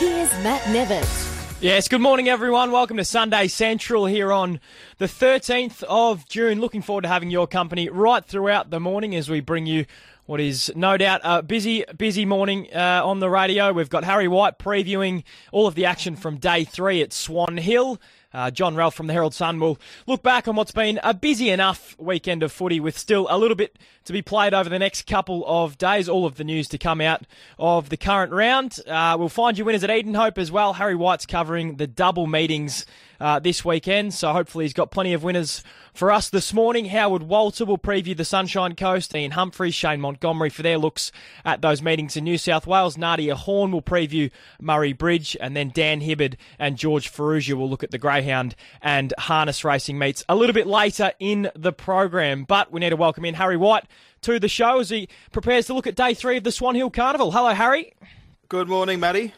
Here's Matt Nevis. Yes, good morning, everyone. Welcome to Sunday Central here on the 13th of June. Looking forward to having your company right throughout the morning as we bring you what is no doubt a busy, busy morning uh, on the radio. We've got Harry White previewing all of the action from day three at Swan Hill. Uh, John Ralph from the Herald Sun will look back on what's been a busy enough weekend of footy with still a little bit to be played over the next couple of days. All of the news to come out of the current round. Uh, we'll find you winners at Edenhope as well. Harry White's covering the double meetings uh, this weekend. So hopefully he's got plenty of winners for us this morning. Howard Walter will preview the Sunshine Coast. Ian Humphreys, Shane Montgomery for their looks at those meetings in New South Wales. Nadia Horn will preview Murray Bridge. And then Dan Hibbard and George Farrugia will look at the Greyhound and harness racing meets a little bit later in the program. But we need to welcome in Harry White to the show as he prepares to look at day three of the Swan Hill Carnival. Hello, Harry. Good morning, Matty.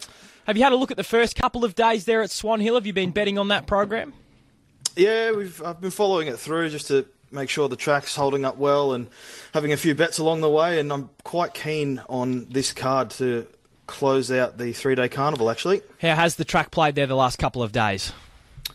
Have you had a look at the first couple of days there at Swan Hill? Have you been betting on that program? Yeah, we've I've been following it through just to make sure the track's holding up well and having a few bets along the way. And I'm quite keen on this card to close out the three day carnival. Actually, how has the track played there the last couple of days?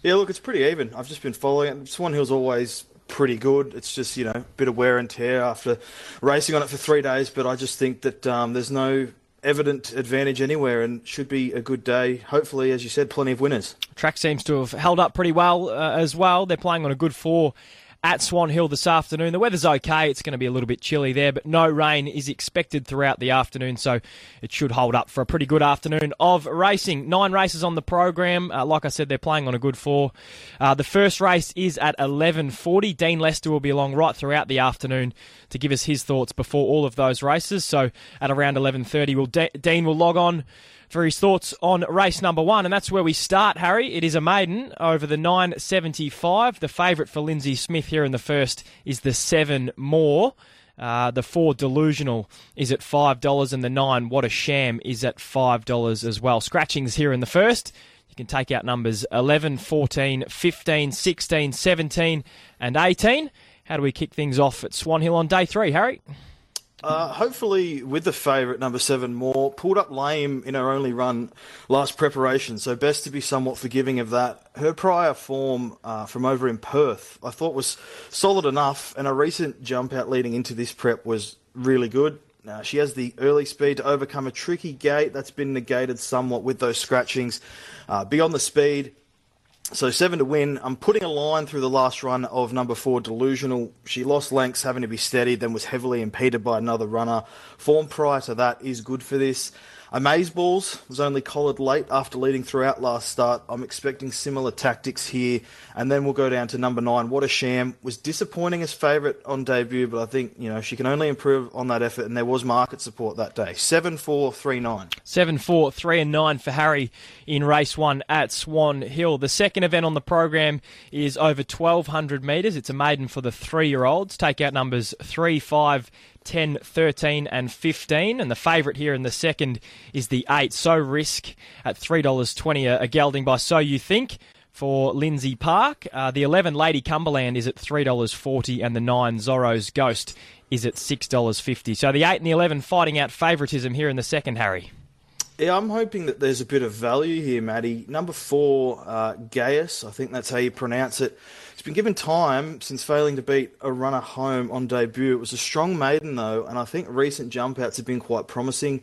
Yeah, look, it's pretty even. I've just been following it. Swan Hill's always pretty good. It's just you know a bit of wear and tear after racing on it for three days. But I just think that um, there's no evident advantage anywhere and should be a good day. Hopefully, as you said, plenty of winners. Track seems to have held up pretty well uh, as well. They're playing on a good four at Swan Hill this afternoon. The weather's okay. It's going to be a little bit chilly there, but no rain is expected throughout the afternoon, so it should hold up for a pretty good afternoon of racing. Nine races on the program. Uh, like I said, they're playing on a good four. Uh, the first race is at 11:40. Dean Lester will be along right throughout the afternoon to give us his thoughts before all of those races. So at around 11:30, will De- Dean will log on for his thoughts on race number one. And that's where we start, Harry. It is a maiden over the 975. The favourite for Lindsay Smith here in the first is the seven more. Uh, the four delusional is at five dollars, and the nine what a sham is at five dollars as well. Scratchings here in the first. You can take out numbers 11, 14, 15, 16, 17, and 18. How do we kick things off at Swan Hill on day three, Harry? Uh, hopefully, with the favourite number seven, more pulled up lame in her only run last preparation, so best to be somewhat forgiving of that. Her prior form uh, from over in Perth, I thought was solid enough, and a recent jump out leading into this prep was really good. Now, she has the early speed to overcome a tricky gate that's been negated somewhat with those scratchings. Uh, beyond the speed, so seven to win. I'm putting a line through the last run of number four, Delusional. She lost lengths, having to be steady, then was heavily impeded by another runner. Form prior to that is good for this. Amazeballs was only collared late after leading throughout last start. I'm expecting similar tactics here. And then we'll go down to number nine. What a sham. Was disappointing as favourite on debut, but I think, you know, she can only improve on that effort, and there was market support that day. 7 4 3 9. 7 4 3 and 9 for Harry in race one at Swan Hill. The second event on the program is over 1,200 metres. It's a maiden for the three year olds. Take out numbers 3, 5, 10, 13, and 15. And the favourite here in the second is the 8, So Risk at $3.20 a gelding by So You Think for Lindsay Park. Uh, the 11 Lady Cumberland is at $3.40 and the 9 Zorro's Ghost is at $6.50. So the 8 and the 11 fighting out favouritism here in the second, Harry. Yeah, I'm hoping that there's a bit of value here, Matty. Number four, uh, Gaius, I think that's how you pronounce it. He's been given time since failing to beat a runner home on debut. It was a strong maiden, though, and I think recent jump outs have been quite promising.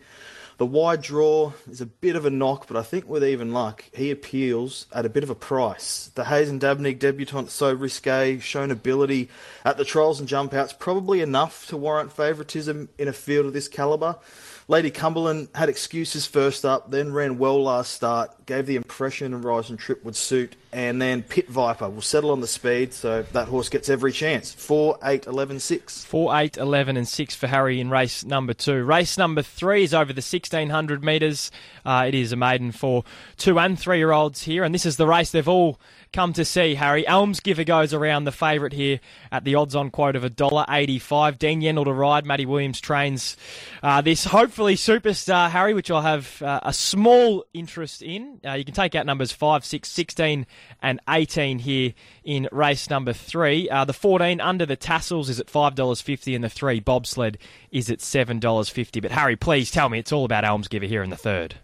The wide draw is a bit of a knock, but I think with even luck, he appeals at a bit of a price. The Hayes and Dabernig debutant so risque, shown ability at the trials and jump outs, probably enough to warrant favouritism in a field of this calibre. Lady Cumberland had excuses first up, then ran well last start, gave the impression and trip would suit, and then Pit Viper will settle on the speed, so that horse gets every chance. 4, 8, 11, 6. 4, 8, 11, and 6 for Harry in race number 2. Race number 3 is over the 1600 metres. Uh, it is a maiden for 2 and 3 year olds here, and this is the race they've all come to see, Harry. Elms Almsgiver goes around the favourite here at the odds on quote of $1.85. Dean Yendall to ride. Matty Williams trains uh, this hopefully superstar, Harry, which I'll have uh, a small interest in. Uh, you can take out numbers 5, 6, 16, and 18 here in race number 3. Uh, the 14 under the tassels is at $5.50, and the 3 bobsled is at $7.50. But Harry, please tell me it's all about Almsgiver here in the third.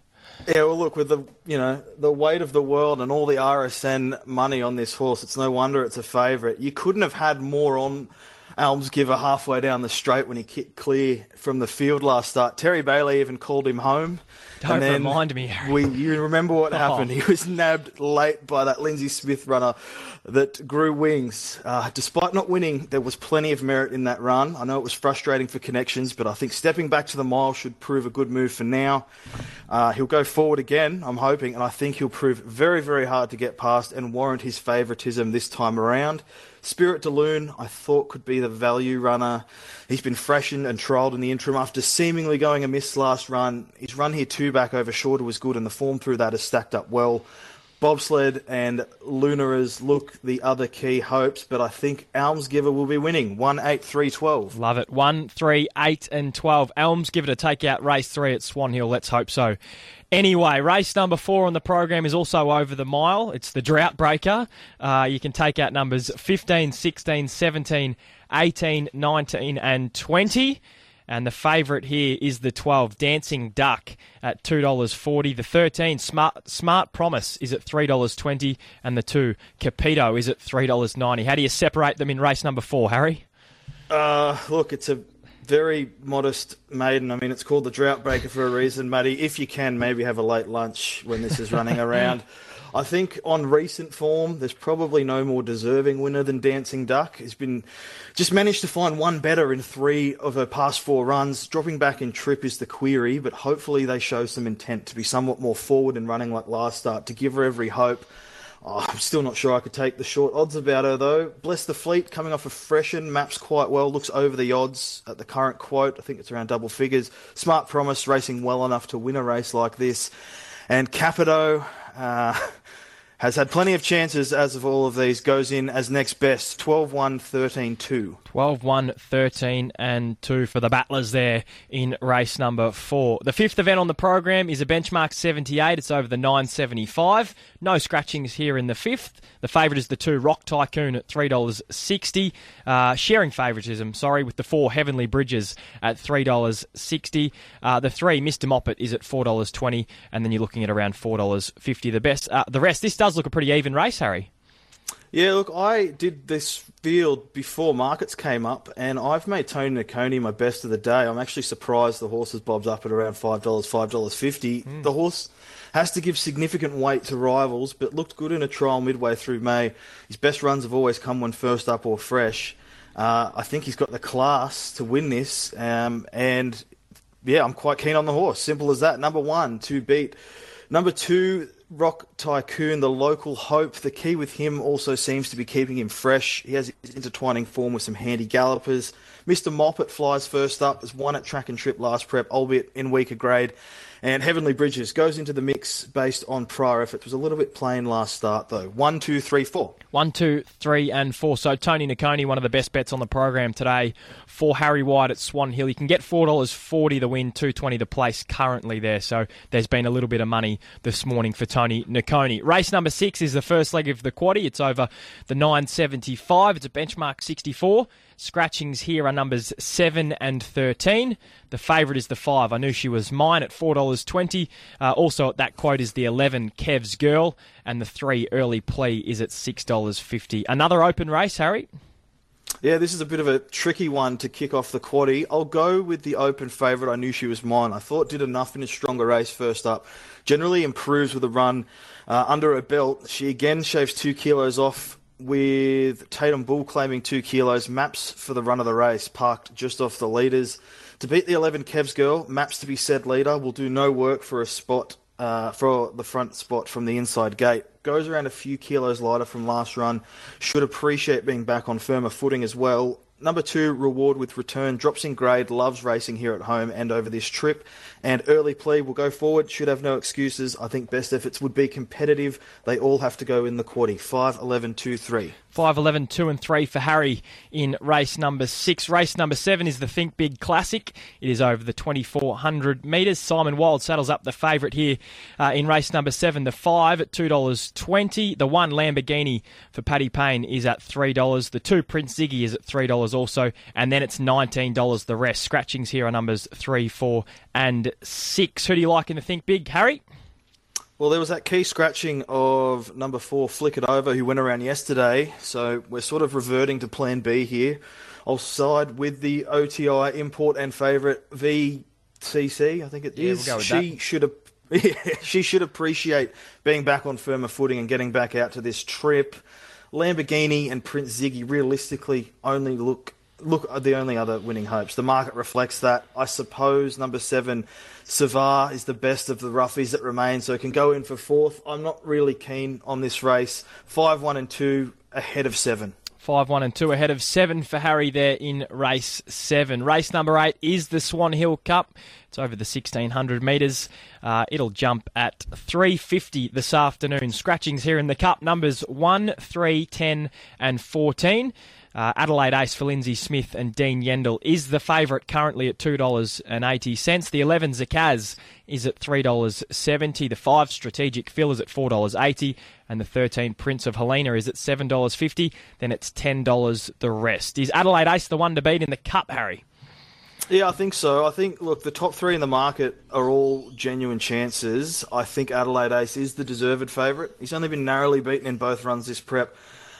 Yeah, well, look with the you know the weight of the world and all the RSN money on this horse, it's no wonder it's a favourite. You couldn't have had more on Almsgiver halfway down the straight when he kicked clear from the field last start. Terry Bailey even called him home. Don't and then remind me, Harry. We, you remember what oh. happened? He was nabbed late by that Lindsay Smith runner that grew wings. Uh, despite not winning, there was plenty of merit in that run. I know it was frustrating for connections, but I think stepping back to the mile should prove a good move for now. Uh, he'll go forward again, I'm hoping, and I think he'll prove very, very hard to get past and warrant his favouritism this time around. Spirit Loon, I thought could be the value runner. He's been freshened and trialled in the interim after seemingly going amiss last run. His run here two back over shorter was good, and the form through that has stacked up well. Bobsled and Lunaras look the other key hopes, but I think Almsgiver will be winning. 1 8 3 12. Love it. 1 3 8 and 12. Almsgiver to take out race 3 at Swan Hill. Let's hope so. Anyway, race number four on the program is also over the mile. It's the drought breaker. Uh, you can take out numbers 15, 16, 17, 18, 19, and 20. And the favourite here is the 12, Dancing Duck, at $2.40. The 13, Smart, Smart Promise, is at $3.20. And the 2, Capito, is at $3.90. How do you separate them in race number four, Harry? Uh, look, it's a very modest maiden. I mean, it's called the Drought Breaker for a reason, Matty. If you can, maybe have a late lunch when this is running around. I think on recent form, there's probably no more deserving winner than Dancing Duck. He's been just managed to find one better in three of her past four runs. Dropping back in trip is the query, but hopefully they show some intent to be somewhat more forward and running like last start to give her every hope. Oh, I'm still not sure I could take the short odds about her though. Bless the Fleet coming off a freshen, maps quite well, looks over the odds at the current quote. I think it's around double figures. Smart Promise racing well enough to win a race like this. And Capito, uh, has had plenty of chances as of all of these, goes in as next best 12 1 13 2. 12 1 13 and 2 for the Battlers there in race number 4. The fifth event on the program is a benchmark 78. It's over the 975. No scratchings here in the fifth. The favourite is the 2 Rock Tycoon at $3.60. Uh, sharing favouritism, sorry, with the 4 Heavenly Bridges at $3.60. Uh, the 3 Mr. Moppet is at $4.20. And then you're looking at around $4.50. The best. Uh, the rest, this does does look a pretty even race, Harry. Yeah, look, I did this field before markets came up, and I've made Tony Niconi my best of the day. I'm actually surprised the horse has bobbed up at around five dollars, five dollars fifty. Mm. The horse has to give significant weight to rivals, but looked good in a trial midway through May. His best runs have always come when first up or fresh. Uh, I think he's got the class to win this, um, and yeah, I'm quite keen on the horse. Simple as that. Number one to beat. Number two, Rock Tycoon, the local hope. The key with him also seems to be keeping him fresh. He has his intertwining form with some handy gallopers. Mr. Moppet flies first up, has won at track and trip last prep, albeit in weaker grade. And Heavenly Bridges goes into the mix based on prior efforts. Was a little bit plain last start, though. One, two, three, four. One, two, three, and four. So Tony Niconi, one of the best bets on the program today for Harry White at Swan Hill. You can get $4.40 the win, two twenty the place currently there. So there's been a little bit of money this morning for Tony Niconi. Race number six is the first leg of the quaddy. It's over the 975. It's a benchmark 64. Scratchings here are numbers 7 and 13. The favourite is the 5. I knew she was mine at $4.20. Uh, also at that quote is the 11, Kev's Girl. And the 3, Early Plea, is at $6.50. Another open race, Harry? Yeah, this is a bit of a tricky one to kick off the quaddy. I'll go with the open favourite. I knew she was mine. I thought did enough in a stronger race first up. Generally improves with a run uh, under her belt. She again shaves two kilos off with Tatum Bull claiming two kilos. Maps for the run of the race parked just off the leaders. To beat the 11 Kev's girl, Maps to be said leader will do no work for a spot uh, for the front spot from the inside gate. Goes around a few kilos lighter from last run. Should appreciate being back on firmer footing as well. Number two, reward with return. Drops in grade, loves racing here at home and over this trip. And early plea will go forward, should have no excuses. I think best efforts would be competitive. They all have to go in the quaddy. 5, 11, 2, 3. 5, 11, 2 and 3 for Harry in race number 6. Race number 7 is the Think Big Classic. It is over the 2,400 metres. Simon Wild saddles up the favourite here uh, in race number 7. The 5 at $2.20. The 1 Lamborghini for Paddy Payne is at $3. The 2 Prince Ziggy is at $3 also. And then it's $19 the rest. Scratchings here are numbers 3, 4 and 6. Who do you like in the Think Big, Harry? Well, there was that key scratching of number four, Flick It Over, who went around yesterday. So we're sort of reverting to plan B here. I'll side with the OTI import and favourite VCC, I think it Yeah, is. we'll go with she that. should have. she should appreciate being back on firmer footing and getting back out to this trip. Lamborghini and Prince Ziggy realistically only look look are the only other winning hopes. The market reflects that. I suppose number seven, Savar is the best of the roughies that remain, so can go in for fourth. I'm not really keen on this race. Five, one, and two ahead of seven. Five, one, and two ahead of seven for Harry there in race seven. Race number eight is the Swan Hill Cup. It's over the 1600 metres. Uh, it'll jump at 350 this afternoon. Scratchings here in the Cup numbers 1, 3, 10, and 14. Uh, Adelaide Ace for Lindsay Smith and Dean Yendall is the favourite currently at $2.80. The 11 Zakaz is at $3.70. The 5 Strategic Fill is at $4.80. And the 13 Prince of Helena is at $7.50. Then it's $10 the rest. Is Adelaide Ace the one to beat in the Cup, Harry? Yeah, I think so. I think, look, the top three in the market are all genuine chances. I think Adelaide Ace is the deserved favourite. He's only been narrowly beaten in both runs this prep.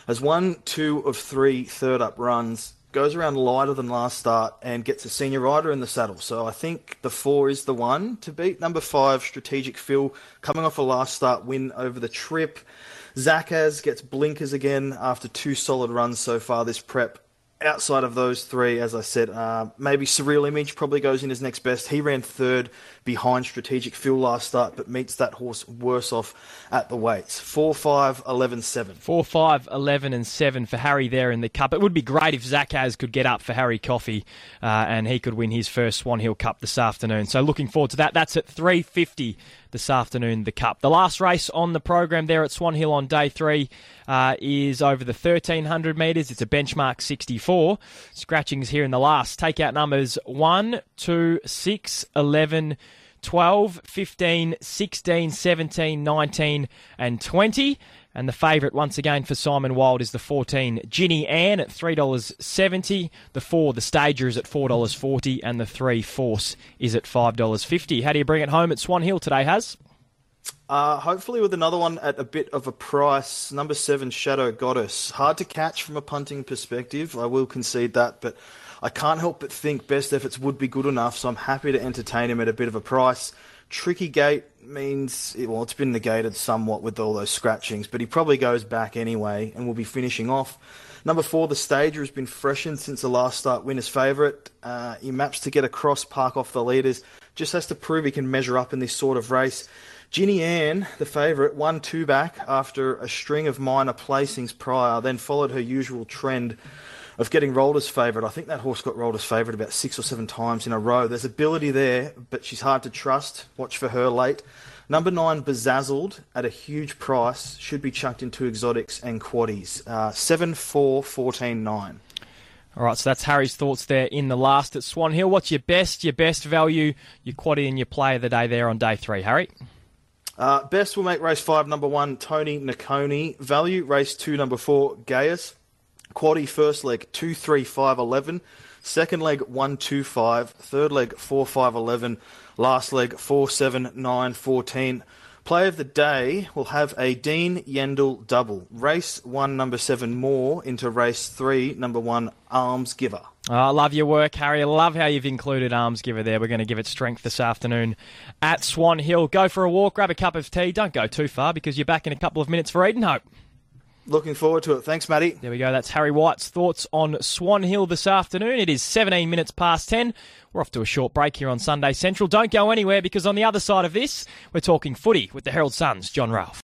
Has won two of three third up runs, goes around lighter than last start, and gets a senior rider in the saddle. So I think the four is the one to beat. Number five, Strategic Phil, coming off a last start win over the trip. Zakaz gets blinkers again after two solid runs so far this prep outside of those three, as I said, uh, maybe Surreal Image probably goes in as next best. He ran third behind Strategic Fuel last start, but meets that horse worse off at the weights. 4 5 11 7. 4, 5, 11, and 7 for Harry there in the Cup. It would be great if Zakaz could get up for Harry Coffey uh, and he could win his first Swan Hill Cup this afternoon. So looking forward to that. That's at 3.50 this afternoon, the Cup. The last race on the program there at Swan Hill on day three uh, is over the 1300 metres. It's a benchmark 64. Scratchings here in the last. Take out numbers 1, 2, 6, 11, 12, 15, 16, 17, 19, and 20. And the favourite, once again, for Simon Wild is the 14, Ginny Ann at $3.70. The 4, the Stager, is at $4.40. And the 3, Force, is at $5.50. How do you bring it home at Swan Hill today, Has? Uh, hopefully, with another one at a bit of a price. Number seven, Shadow Goddess. Hard to catch from a punting perspective. I will concede that, but I can't help but think best efforts would be good enough, so I'm happy to entertain him at a bit of a price. Tricky gate means, well, it's been negated somewhat with all those scratchings, but he probably goes back anyway and will be finishing off. Number four, the Stager has been freshened since the last start winner's favourite. Uh, he maps to get across park off the leaders. Just has to prove he can measure up in this sort of race. Ginny Ann, the favourite, won two back after a string of minor placings prior, then followed her usual trend of getting rolled as favourite. I think that horse got rolled as favourite about six or seven times in a row. There's ability there, but she's hard to trust. Watch for her late. Number nine, Bezazzled, at a huge price, should be chucked into exotics and quaddies. Uh, 7 4 14 9. All right, so that's Harry's thoughts there in the last at Swan Hill. What's your best, your best value, your quaddy, and your play of the day there on day three, Harry? Uh, best will make race five, number one, Tony Nakoni. Value, race two, number four, Gaius. Quaddy, first leg, two, three, five, eleven. Second leg, one, two, five. Third leg, four, five, eleven. Last leg, four, seven, nine, fourteen. Play of the day will have a Dean Yendall double. Race one, number seven, more into race three, number one, Almsgiver. Oh, I love your work, Harry. I love how you've included Almsgiver there. We're going to give it strength this afternoon at Swan Hill. Go for a walk, grab a cup of tea. Don't go too far because you're back in a couple of minutes for Edenhope. Looking forward to it. Thanks, Matty. There we go. That's Harry White's thoughts on Swan Hill this afternoon. It is 17 minutes past 10. We're off to a short break here on Sunday Central. Don't go anywhere because on the other side of this, we're talking footy with the Herald Sun's John Ralph.